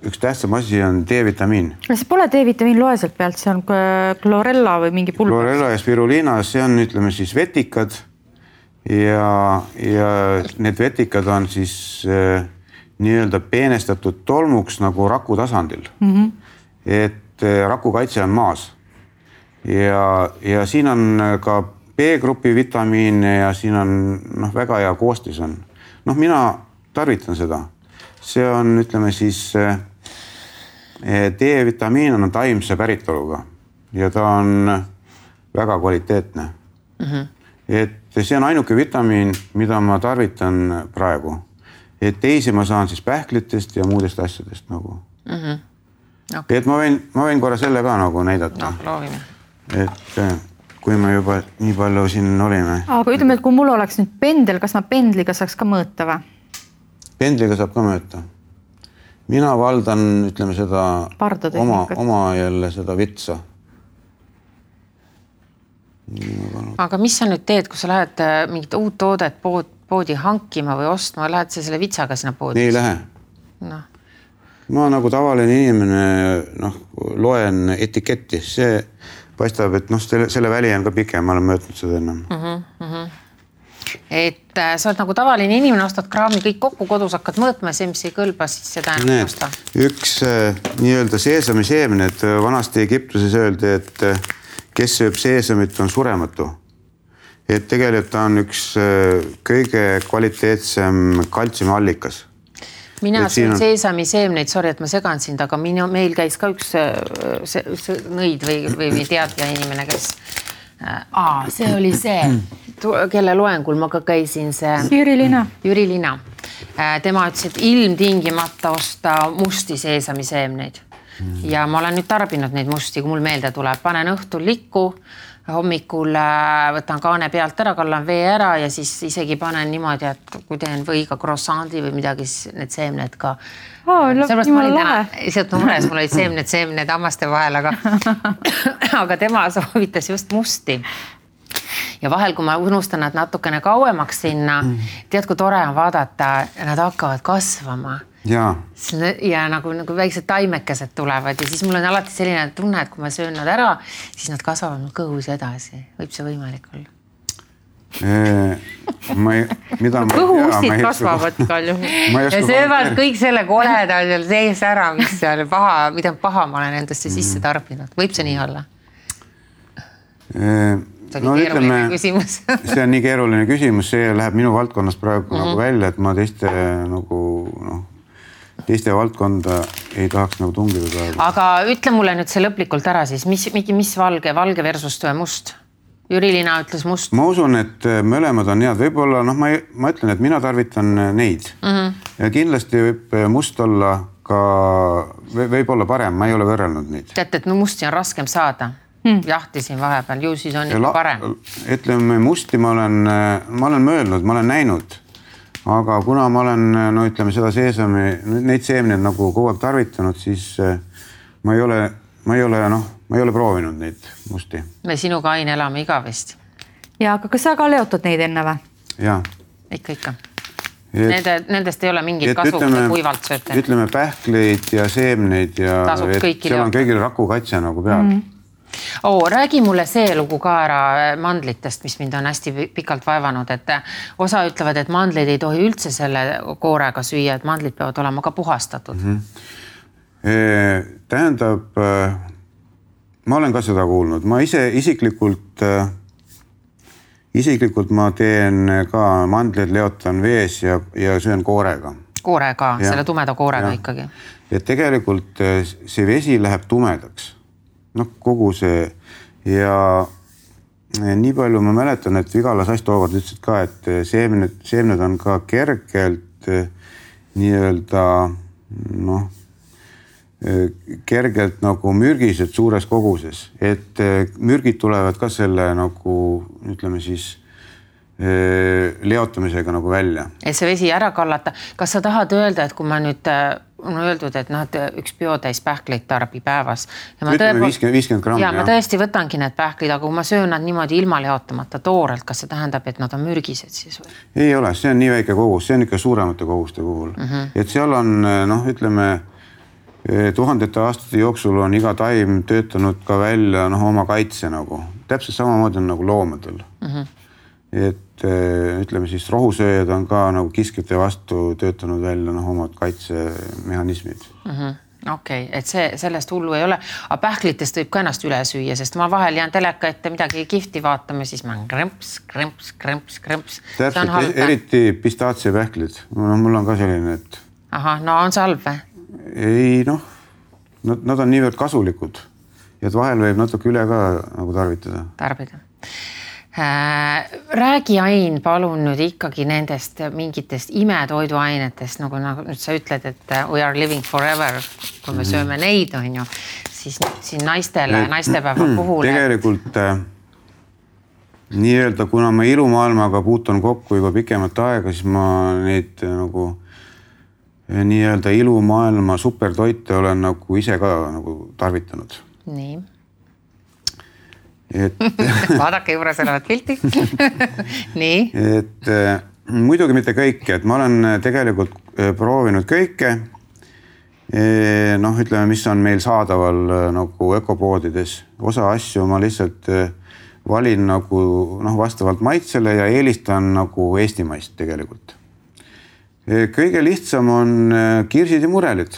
[SPEAKER 3] üks tähtsam asi on D-vitamiin.
[SPEAKER 2] see pole D-vitamiin, loe sealt pealt, see on klorella või mingi pulber.
[SPEAKER 3] klorella ja spiruliina, see on, ütleme siis vetikad ja, ja need vetikad on siis äh, nii-öelda peenestatud tolmuks nagu raku tasandil mm. -hmm. et äh, raku kaitse on maas. ja, ja siin on ka B-grupi vitamiine ja siin on noh, väga hea koostis on. noh, mina tarvitan seda, see on, ütleme siis äh, D-vitamiin on taimse päritoluga ja ta on väga kvaliteetne mm. -hmm. et see on ainuke vitamiin, mida ma tarvitan praegu. et teisi ma saan siis pähklitest ja muudest asjadest nagu mm. -hmm. Okay. et ma võin, ma võin korra selle ka nagu näidata.
[SPEAKER 1] noh, proovime.
[SPEAKER 3] et äh, kui me juba nii palju siin olime.
[SPEAKER 2] aga ütleme, et kui mul oleks nüüd pendel, kas ma pendliga saaks ka mõõta või?
[SPEAKER 3] pendliga saab ka mõõta. Mina valdan, ütleme seda oma, oma jälle seda vitsa.
[SPEAKER 1] Aga mis sa nüüd teed, kui sa lähed äh, mingit uut toodet pood, poodi hankima või ostma, lähed sa selle vitsaga sinna poodi?
[SPEAKER 3] ei lähe. No.. ma nagu tavaline inimene, noh, loen etiketti, see paistab, et noh, selle, selle väli on ka pikem, ma olen möödanud seda ennem. Mm. -hmm, mm -hmm
[SPEAKER 1] et äh, sa oled nagu tavaline inimene, ostad kraami kõik kokku, kodus hakkad mõõtma, see, mis ei kõlba, siis seda enam ei osta.
[SPEAKER 3] üks äh, nii-öelda seesamiseemned, vanasti Egiptuses öeldi, et äh, kes sööb seesamit, on surematu. et tegelikult ta on üks äh, kõige kvaliteetsem kaltsiumiallikas.
[SPEAKER 1] mina söön on... seesamiseemneid, sorry, et ma segan sind, aga minu, meil käis ka üks äh, see nõid või, või teadja inimene, kes äh, aa, see oli see, kelle loengul ma ka käisin, see.
[SPEAKER 2] Jüri Lina.
[SPEAKER 1] Jüri Lina. tema ütles, et ilmtingimata osta musti seesamiseemneid ja ma olen nüüd tarbinud neid musti, kui mul meelde tuleb, panen õhtul likku, hommikul äh, võtan kaane pealt ära, kallan vee ära ja siis isegi panen niimoodi, et kui teen või ka croissant'i või midagi, siis need seemned ka
[SPEAKER 2] oh,. sellepärast ma olin täna
[SPEAKER 1] lihtsalt mures, mul olid seemned, seemned hammaste vahel, aga aga tema soovitas just musti ja vahel, kui ma unustan nad natukene kauemaks sinna mm., tead, kui tore on vaadata, nad hakkavad kasvama
[SPEAKER 3] ja,
[SPEAKER 1] ja nagu, nagu väiksed taimekesed tulevad ja siis mul on alati selline tunne, et kui ma söön nad ära, siis nad kasvavad mul kõhus edasi. võib see võimalik olla?
[SPEAKER 3] ma ei, mida ma
[SPEAKER 2] kõhuustid kasvavad igal
[SPEAKER 1] juhul. ja söövad kõik selle koleda seal sees ära, mis seal paha, mida paha ma olen endasse sisse mm. tarbinud, võib see nii olla?
[SPEAKER 3] No ütleme, see on nii keeruline küsimus, see läheb minu valdkonnast praegu mm -hmm. nagu välja, et ma teiste nagu noh teiste valdkonda ei tahaks nagu tungida praegu.
[SPEAKER 1] aga ütle mulle nüüd see lõplikult ära siis, mis, mis valge, valge versus must? Jüri Lina ütles must.
[SPEAKER 3] ma usun, et äh, mõlemad on head, võib-olla noh, ma, ma ütlen, et mina tarvitan äh, neid mm -hmm. ja kindlasti võib äh, must olla ka, võib olla parem, ma ei ole võrrelnud neid.
[SPEAKER 1] teate, et no musti on raskem saada hmm. jahtisin vahepeal, ju siis on ikka parem.
[SPEAKER 3] ütleme musti ma olen, ma olen mõelnud, ma olen näinud aga kuna ma olen no ütleme seda seesami, neid seemneid nagu kogu aeg tarvitanud, siis eh, ma ei ole, ma ei ole noh, ma ei ole proovinud neid musti.
[SPEAKER 1] me sinuga, Ain, elame igavesti.
[SPEAKER 2] ja aga kas sa ka leotad neid enne või?
[SPEAKER 3] ja.
[SPEAKER 1] ikka, ikka. Nende, nendest ei ole mingit kasu, kui te kuivalt sööte.
[SPEAKER 3] ütleme pähkleid ja seemneid ja seal on kõigil rakukaitse nagu peal mm. -hmm
[SPEAKER 1] oo, räägi mulle see lugu ka ära äh, mandlitest, mis mind on hästi pikalt vaevanud, et äh, osa ütlevad, et mandleid ei tohi üldse selle koorega süüa, et mandlid peavad olema ka puhastatud mm.
[SPEAKER 3] -hmm. tähendab, äh, ma olen ka seda kuulnud, ma ise isiklikult, isiklikult ma teen ka mandleid, leotan vees ja, ja söön koorega.
[SPEAKER 1] koorega, selle tumeda koorega ja. ikkagi.
[SPEAKER 3] et tegelikult see vesi läheb tumedaks noh, kogu see. Ja eh, nii palju ma mäletan, et Vigala sasstoovard ütlesid ka, et eh, seemned, seemned on ka kergelt eh, nii-öelda noh, kergelt nagu mürgised suures koguses, et mürgid tulevad ka selle nagu ütleme siis leotamisega nagu välja.
[SPEAKER 1] et see vesi ära kallata, kas sa tahad öelda, et kui ma nüüd on öeldud, et noh, et üks peotäis pähkleid tarbib päevas.
[SPEAKER 3] ütleme viiskümmend, viiskümmend grammi.
[SPEAKER 1] ja ma tõesti võtangi need pähklid, aga kui ma söön nad niimoodi ilma leotamata toorelt, kas see tähendab, et nad on mürgised siis või?
[SPEAKER 3] ei ole, see on nii väike kogus, see on ikka suuremate koguste puhul mm, -hmm. et seal on noh, ütleme tuhandete aastate jooksul on iga taim töötanud ka välja noh, oma kaitse nagu täpselt samamoodi on nagu loomadel mm. -hmm. Et ütleme siis rohusööjad on ka nagu kiskjate vastu töötanud välja noh, omad kaitsemehhanismid
[SPEAKER 1] mm. -hmm okei okay,, et see sellest hullu ei ole, aga pähklitest võib ka ennast üle süüa, sest ma vahel jään teleka ette midagi kihvti vaatama, siis ma kremps, kremps, kremps, kremps.
[SPEAKER 3] täpselt, eriti pistaatsiapähklid, no mul on ka selline, et.
[SPEAKER 1] ahah, no on see halb või?
[SPEAKER 3] ei noh, nad, nad on niivõrd kasulikud, et vahel võib natuke üle ka nagu tarvitada.
[SPEAKER 1] tarbida. Räägi, Ain, palun nüüd ikkagi nendest mingitest imetoiduainetest, nagu, nagu nüüd sa ütled, et uh, we are living forever, kui me mm. sööme neid, on ju, siis siin naistele, naistepäeva puhul.
[SPEAKER 3] tegelikult äh, nii-öelda, kuna ma ilumaailmaga puutun kokku juba pikemat aega, siis ma neid nagu nii-öelda ilumaailma supertoite olen nagu ise ka nagu tarvitanud.
[SPEAKER 1] nii.
[SPEAKER 3] Et
[SPEAKER 1] vaadake juures olevat pilti. Nii.
[SPEAKER 3] et äh, muidugi mitte kõike, et ma olen tegelikult äh, proovinud kõike. Noh, ütleme, mis on meil saadaval nagu ökopoodides, osa asju ma lihtsalt valin nagu noh, vastavalt maitsele ja eelistan nagu eestimaist tegelikult. Kõige lihtsam on kirsid ja murelid.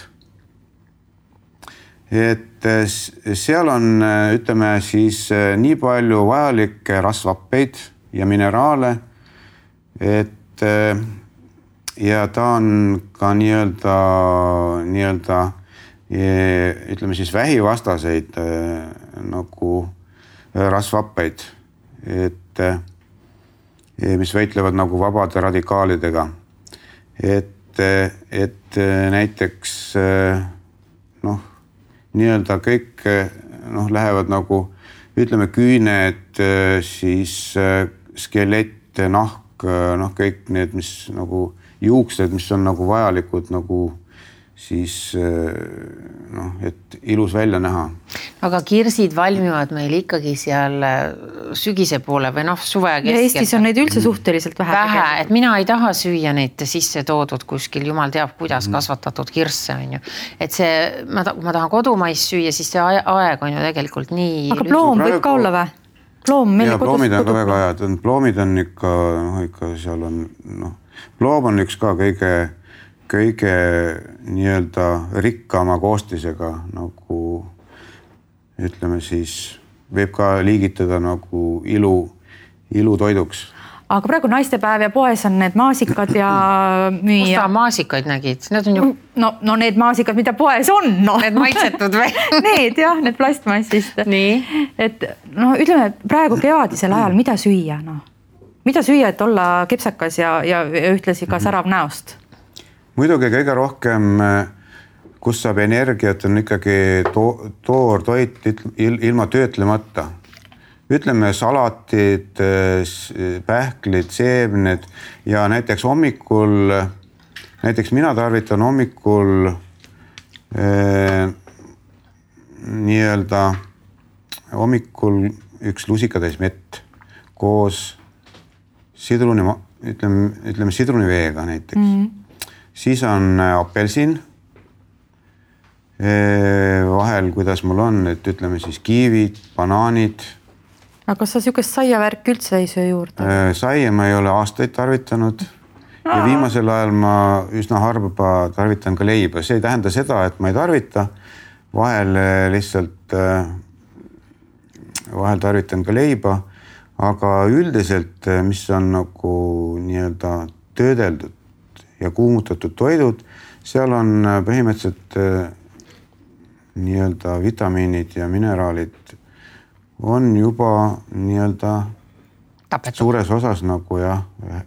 [SPEAKER 3] Et äh, seal on, äh, ütleme siis nii palju vajalikke rasvhappeid ja mineraale, et ja ta on ka nii-öelda, nii-öelda ütleme siis vähivastaseid nagu rasvhappeid, et mis võitlevad nagu vabade radikaalidega. Et, et näiteks noh, nii-öelda kõik noh, lähevad nagu ütleme, küüned, siis skelett, nahk, noh, kõik need, mis nagu juuksed, mis on nagu vajalikud nagu siis noh, et ilus välja näha.
[SPEAKER 1] aga kirsid valmivad meil ikkagi seal äh, sügise poole või noh, suve keskel.
[SPEAKER 2] Eestis on neid üldse suhteliselt vähe.
[SPEAKER 1] vähe, et mina ei taha süüa neid sisse toodud kuskil, jumal teab, kuidas mm. kasvatatud kirsse on ju. et see, ma, kui ma tahan kodumaist süüa, siis see aeg on ju tegelikult nii.
[SPEAKER 2] aga ploom võib ka olla või? ploom meil
[SPEAKER 3] ja, kodus. ploomid on ka väga head, ploomid on ikka noh, ikka seal on noh, ploom on üks ka kõige kõige nii-öelda rikkama koostisega nagu ütleme siis võib ka liigitada nagu ilu, ilutoiduks
[SPEAKER 2] aga praegu naistepäev ja poes on need maasikad ja
[SPEAKER 1] müüa. kus sa maasikaid nägid, need on ju.
[SPEAKER 2] no, no need maasikad, mida poes on, noh.
[SPEAKER 1] Need maitsetud või
[SPEAKER 2] Need jah, need plastmassist. et noh, ütleme praegu kevadisel ajal, mida süüa, noh, mida süüa, et olla kepsakas ja, ja ühtlasi ka särav näost
[SPEAKER 3] muidugi kõige rohkem, kus saab energiat, on ikkagi to toortoit ilma töötlemata. ütleme salatid, pähklid, seemned ja näiteks hommikul, näiteks mina tarvitan hommikul eh, nii-öelda hommikul üks lusikatäis mett koos sidruni, ütleme, ütleme sidruniveega näiteks mm. -hmm siis on äh, apelsin. vahel, kuidas mul on, et ütleme siis kiivid, banaanid.
[SPEAKER 2] aga kas sa sihukest saiavärki üldse ei söö juurde?
[SPEAKER 3] saia ma ei ole aastaid tarvitanud ja viimasel ajal ma üsna harva tarvitan ka leiba, see ei tähenda seda, et ma ei tarvita. vahel lihtsalt, vahel tarvitan ka leiba, aga üldiselt, mis on nagu nii-öelda töödeldud ja kuumutatud toidud, seal on äh, põhimõtteliselt äh, nii-öelda vitamiinid ja mineraalid on juba nii-öelda suures osas nagu jah,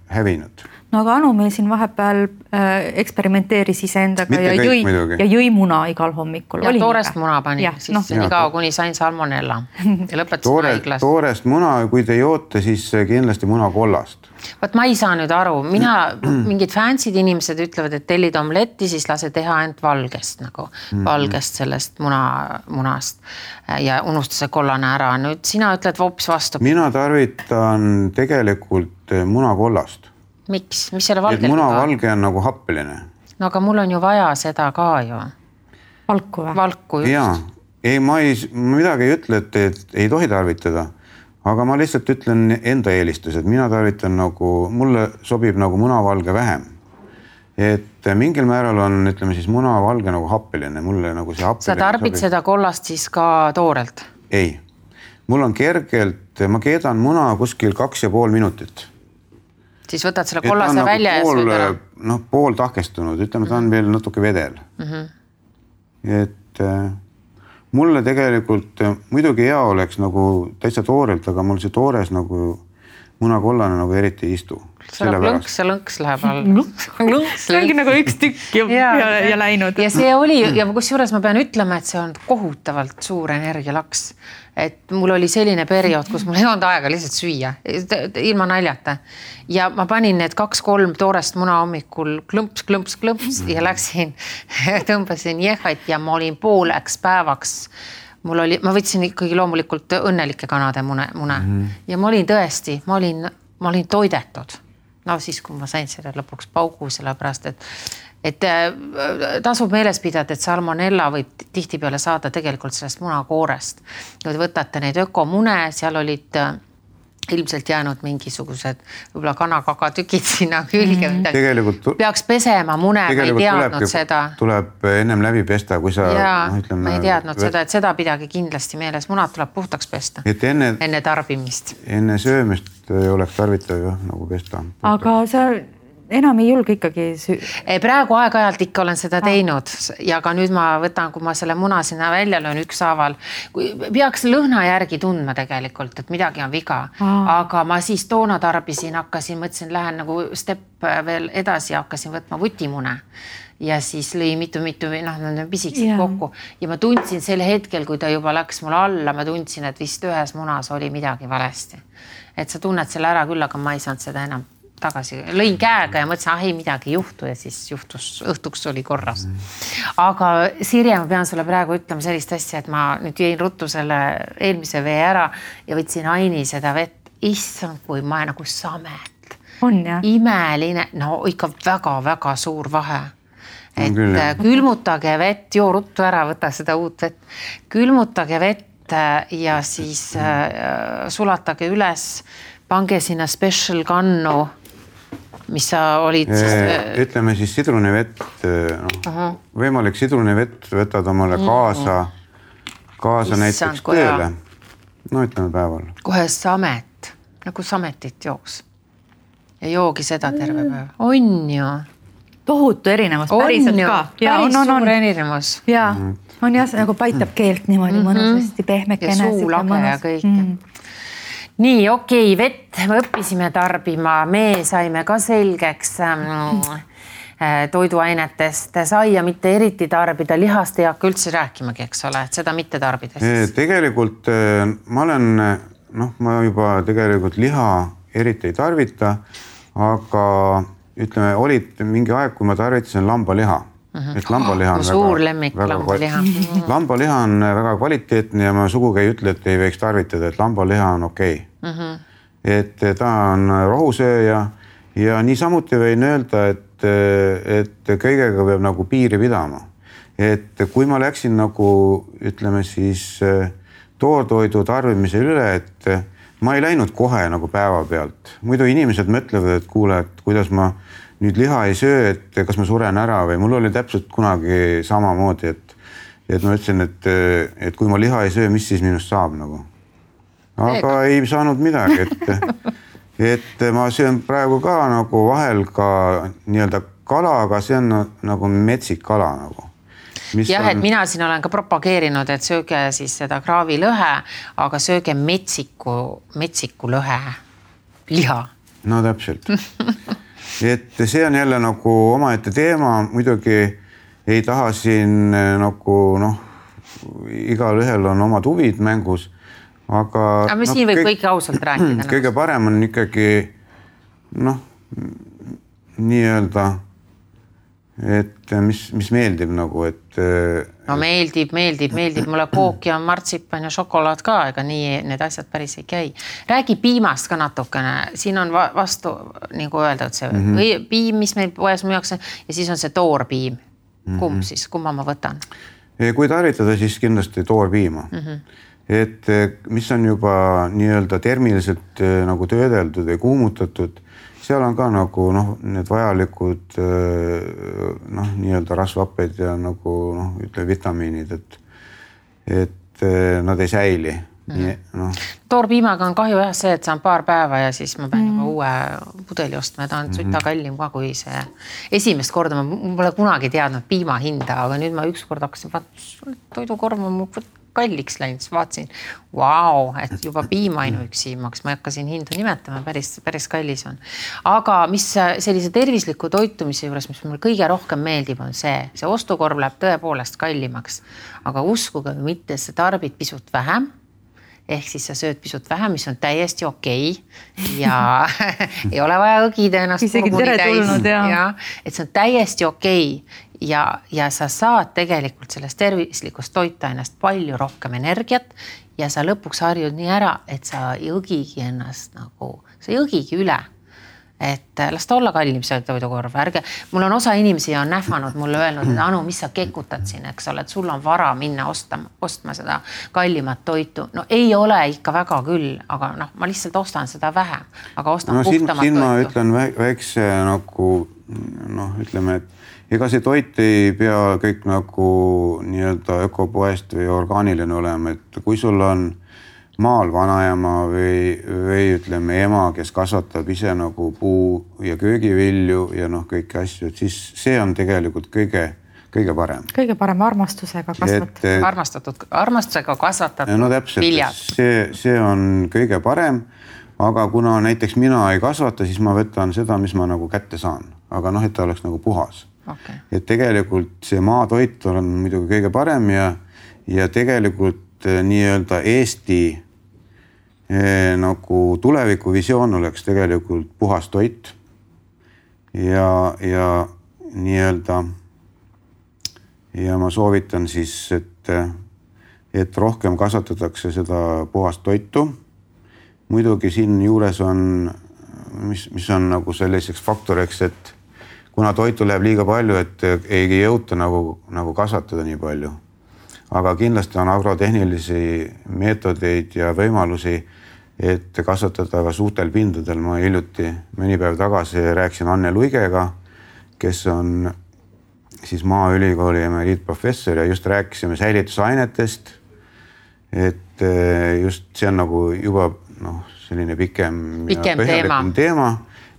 [SPEAKER 3] hävinud.
[SPEAKER 2] No aga Anu meil siin vahepeal äh, eksperimenteeris iseendaga ja
[SPEAKER 3] kõik
[SPEAKER 2] jõi
[SPEAKER 3] muidugi.
[SPEAKER 2] ja jõi muna igal hommikul.
[SPEAKER 1] ja toorest muna panin
[SPEAKER 2] Jah, noh.
[SPEAKER 1] sisse no. niikaua, kuni sain salmonella ja lõpetasin
[SPEAKER 3] toore,
[SPEAKER 1] haiglas.
[SPEAKER 3] toorest muna, kui te joote, siis kindlasti munakollast.
[SPEAKER 1] vot ma ei saa nüüd aru, mina, mingid fancy'd inimesed ütlevad, et tellid omletti, siis lase teha ainult valgest nagu mm, -hmm. valgest sellest muna, munast ja unusta see kollane ära. nüüd sina ütled hoopis vastu.
[SPEAKER 3] mina tarvitan tegelikult munakollast.
[SPEAKER 1] Miks, mis selle valgel
[SPEAKER 3] munavalge on nagu happeline.
[SPEAKER 1] no aga mul on ju vaja seda ka ju,
[SPEAKER 2] valku või?
[SPEAKER 1] valku just.
[SPEAKER 3] ja, ei, ma ei, ma midagi ei ütle, et, et ei tohi tarvitada aga ma lihtsalt ütlen enda eelistused, mina tarvitan nagu, mulle sobib nagu munavalge vähem. et mingil määral on, ütleme siis munavalge nagu happeline, mulle nagu see happeline.
[SPEAKER 1] sa tarbid sobib. seda kollast siis ka toorelt?
[SPEAKER 3] ei, mul on kergelt, ma keedan muna kuskil kaks ja pool minutit.
[SPEAKER 1] Siis võtad selle kollase nagu välja
[SPEAKER 3] pool,
[SPEAKER 1] ja sööd ära?
[SPEAKER 3] noh, pool tahkestunud, ütleme, ta on veel natuke vedel mm. -hmm. et äh, mulle tegelikult muidugi hea oleks nagu täitsa toorelt, aga mul see toores nagu munakollane nagu eriti ei istu.
[SPEAKER 1] see läheb lõnks ja lõnks läheb alla.
[SPEAKER 2] see ongi nagu üks tükk ja, ja, ja, ja läinud.
[SPEAKER 1] ja see oli ja kusjuures ma pean ütlema, et see on kohutavalt suur energialaks. et mul oli selline periood, kus mul ei olnud aega lihtsalt süüa, ilma naljata. ja ma panin need kaks-kolm toorest muna hommikul klõmps, klõmps, klõmps ja läksin tõmbasin jehhat ja ma olin pooleks päevaks mul oli, ma võtsin ikkagi loomulikult õnnelike kanade mune, mune mm -hmm. ja ma olin tõesti, ma olin, ma olin toidetud. no siis, kui ma sain selle lõpuks paugu, sellepärast et, et äh, tasub meeles pidada, et salmonella võib tihtipeale saada tegelikult sellest munakoorest. kui te võtate neid ökomune, seal olid äh, ilmselt jäänud mingisugused võib-olla kanakagatükid sinna külge mm. -hmm.
[SPEAKER 3] tegelikult
[SPEAKER 1] peaks pesema mune, ma ei teadnud tulebki, seda.
[SPEAKER 3] tuleb ennem läbi pesta, kui sa.
[SPEAKER 1] No, ütleme, ma ei teadnud seda, et seda pidage kindlasti meeles, munad tuleb puhtaks pesta.
[SPEAKER 3] et enne.
[SPEAKER 1] enne tarbimist.
[SPEAKER 3] enne söömist ei oleks tarvitav jah, nagu pesta.
[SPEAKER 2] aga sa enam ei julge ikkagi süü-?
[SPEAKER 1] praegu aeg-ajalt ikka olen seda teinud ja ka nüüd ma võtan, kui ma selle muna sinna välja löön ükshaaval, peaks lõhna järgi tundma tegelikult, et midagi on viga, aga ma siis toona tarbisin, hakkasin, mõtlesin, lähen nagu step veel edasi, hakkasin võtma vutimune ja siis lõi mitu-mitu või noh, nad on pisikesed yeah. kokku ja ma tundsin sel hetkel, kui ta juba läks mul alla, ma tundsin, et vist ühes munas oli midagi valesti. et sa tunned selle ära küll, aga ma ei saanud seda enam tagasi, lõin käega ja mõtlesin, ah ei midagi ei juhtu. Ja siis juhtus, õhtuks oli korras. aga Sirje, ma pean sulle praegu ütlema sellist asja, et ma nüüd jõin ruttu selle eelmise vee ära ja võtsin Aini seda vett, issand, kui ma nagu samet. imeline, no ikka väga-väga suur vahe. Et küll, külmutage vett, joo ruttu ära, võta seda uut vett, külmutage vett ja siis äh, sulatage üles, pange sinna special kannu mis sa olid siis?
[SPEAKER 3] ütleme siis sidrunivett, noh võimalik sidrunivett võtad omale kaasa, kaasa Issand, näiteks tööle. no ütleme päeval.
[SPEAKER 1] kohe samet, nagu sametit jooks. ja joogi seda terve mm. päev, on ju.
[SPEAKER 2] tohutu erinevus, päriselt ka.
[SPEAKER 1] päris on, suur erinevus.
[SPEAKER 2] ja mm. on jah, nagu paitab keelt niimoodi mm -hmm. mõnusasti pehmekene.
[SPEAKER 1] ja suu lage ja kõik mm nii okei okay,, vett me õppisime tarbima, mee saime ka selgeks ähm, toiduainetest, saia mitte eriti tarbida, lihast ei hakka üldse rääkimagi, eks ole, et seda mitte tarbida siis.
[SPEAKER 3] tegelikult äh, ma olen noh, ma juba tegelikult liha eriti ei tarvita, aga ütleme, olid mingi aeg, kui ma tarvitasin lambaliha.
[SPEAKER 1] Et lambaliha on oh, suur väga, lemmik väga lambaliha.
[SPEAKER 3] lambaliha on väga kvaliteetne ja ma sugugi ei ütle, et ei võiks tarvitada, et lambaliha on okei okay. mm. -hmm. et ta on rohusööja ja niisamuti võin öelda, et, et kõigega peab nagu piiri pidama. et kui ma läksin nagu ütleme siis toortoidu tarbimise üle, et ma ei läinud kohe nagu päevapealt, muidu inimesed mõtlevad, et kuule, et kuidas ma nüüd liha ei söö, et kas ma suren ära või mul oli täpselt kunagi samamoodi, et, et ma ütlesin, et, et kui ma liha ei söö, mis siis minust saab nagu. aga Eega. ei saanud midagi, et, et ma söön praegu ka nagu vahel ka nii-öelda kala, aga see on nagu metsik kala nagu
[SPEAKER 1] jah on..., et mina siin olen ka propageerinud, et sööge siis seda kraavilõhe, aga sööge metsiku, metsiku lõhe liha
[SPEAKER 3] no täpselt et see on jälle nagu omaette teema, muidugi ei taha siin eh, nagu noh, igalühel on omad huvid mängus, aga.
[SPEAKER 1] aga no, siin võib kõik, kõik ausalt rääkida.
[SPEAKER 3] kõige parem on ikkagi noh, nii-öelda et mis, mis meeldib nagu, et.
[SPEAKER 1] no meeldib, meeldib, meeldib mulle kook ja martsipan ja šokolaad ka, ega nii need asjad päris ei käi. räägi piimast ka natukene, siin on vastu nagu öeldud see mm -hmm. piim, mis meil poes müüakse ja siis on see toorpiim. kumb mm -hmm. siis, kumma ma võtan?
[SPEAKER 3] kui tarvitada, siis kindlasti toorpiima mm. -hmm et mis on juba nii-öelda termiliselt nagu töödeldud või kuumutatud seal on ka nagu noh, need vajalikud noh, nii-öelda rasvhapped ja nagu noh, ütleme vitamiinid, et, et nad ei säili
[SPEAKER 1] mhm. noh. toorpiimaga on kahju jah see, et saan paar päeva ja siis ma pean mm. juba uue pudeli ostma ja ta on mm -hmm. kallim ka kui see. esimest korda ma pole kunagi teadnud piima hinda, aga nüüd ma ükskord hakkasin vaatama, toidukorv on mu kalliks läinud, siis vaatasin, vau, et juba piim ainuüksi maksma, ma ei hakka siin hindu nimetama, päris, päris kallis on. aga mis sellise tervisliku toitumise juures, mis mulle kõige rohkem meeldib, on see, see ostukorv läheb tõepoolest kallimaks. aga uskuge või mitte, sa tarbid pisut vähem ehk siis sa sööd pisut vähem, mis on täiesti okei okay. ja ei ole vaja õgida ennast.
[SPEAKER 2] isegi teretulnud ja. ja,
[SPEAKER 1] et see on täiesti okei okay ja, ja sa saad tegelikult sellest tervislikust toitainest palju rohkem energiat ja sa lõpuks harjud nii ära, et sa ei õgigi ennast nagu, sa ei õgigi üle et las ta olla kallim see toidukorv, ärge, mul on osa inimesi on nähvanud mulle öelnud, et Anu, mis sa kekutad siin, eks ole, et sul on vara minna ostma, ostma seda kallimat toitu. no ei ole ikka väga küll, aga noh, ma lihtsalt ostan seda vähem, aga ostan no, puhtamat
[SPEAKER 3] siin, siin toitu. siin ma ütlen väikse nagu noh, ütleme, et ega see toit ei pea kõik nagu nii-öelda ökopoest või orgaaniline olema, et kui sul on maal vanaema või, või ütleme ema, kes kasvatab ise nagu puu ja köögivilju ja noh, kõiki asju, et siis see on tegelikult kõige, kõige parem.
[SPEAKER 2] kõige parem armastusega kasvatatud.
[SPEAKER 1] armastatud, armastusega kasvatatud no, täpselt, viljad.
[SPEAKER 3] see, see on kõige parem. aga kuna näiteks mina ei kasvata, siis ma võtan seda, mis ma nagu kätte saan, aga noh, et ta oleks nagu puhas okay.. et tegelikult see maatoit on muidugi kõige parem ja, ja tegelikult eh, nii-öelda Eesti eh, nagu tulevikuvisioon oleks tegelikult puhas toit. ja, ja nii-öelda ja ma soovitan siis, et, et rohkem kasvatatakse seda puhast toitu. muidugi siinjuures on, mis, mis on nagu selliseks faktoriks, et kuna toitu läheb liiga palju, et ei jõuta nagu, nagu kasvatada nii palju. aga kindlasti on agrotehnilisi meetodeid ja võimalusi, et kasvatada ka suurtel pindadel. ma hiljuti, mõni päev tagasi rääkisin Anne Luigega, kes on siis Maaülikooli emeriitprofessor ja just rääkisime säilitusainetest. et just see on nagu juba noh, selline pikem,
[SPEAKER 1] pikem teema,
[SPEAKER 3] teema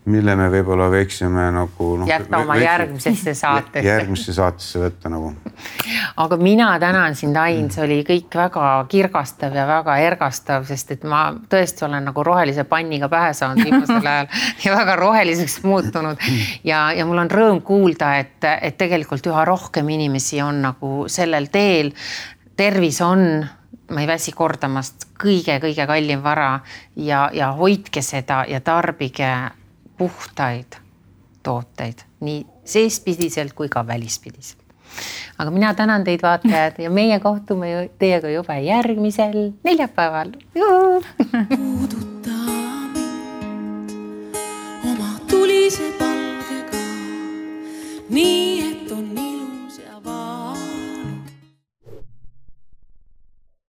[SPEAKER 3] mille me võib-olla võiksime nagu
[SPEAKER 1] noh. jätta oma järgmisesse saatesse.
[SPEAKER 3] järgmisse saatesse võtta nagu.
[SPEAKER 1] aga mina tänan sind, Ain, see oli kõik väga kirgastav ja väga ergastav, sest et ma tõesti olen nagu rohelise panniga pähe saanud viimasel ajal ja väga roheliseks muutunud. ja, ja mul on rõõm kuulda, et, et tegelikult üha rohkem inimesi on nagu sellel teel. tervis on ma ei väsi kordamast kõige-kõige kallim vara ja, ja hoidke seda ja tarbige puhtaid tooteid nii seespidiselt kui ka välispidiselt. aga mina tänan teid, vaatajad ja meie kohtume ju teiega juba järgmisel neljapäeval. puuduta mind oma tulise palgega, nii et on nii.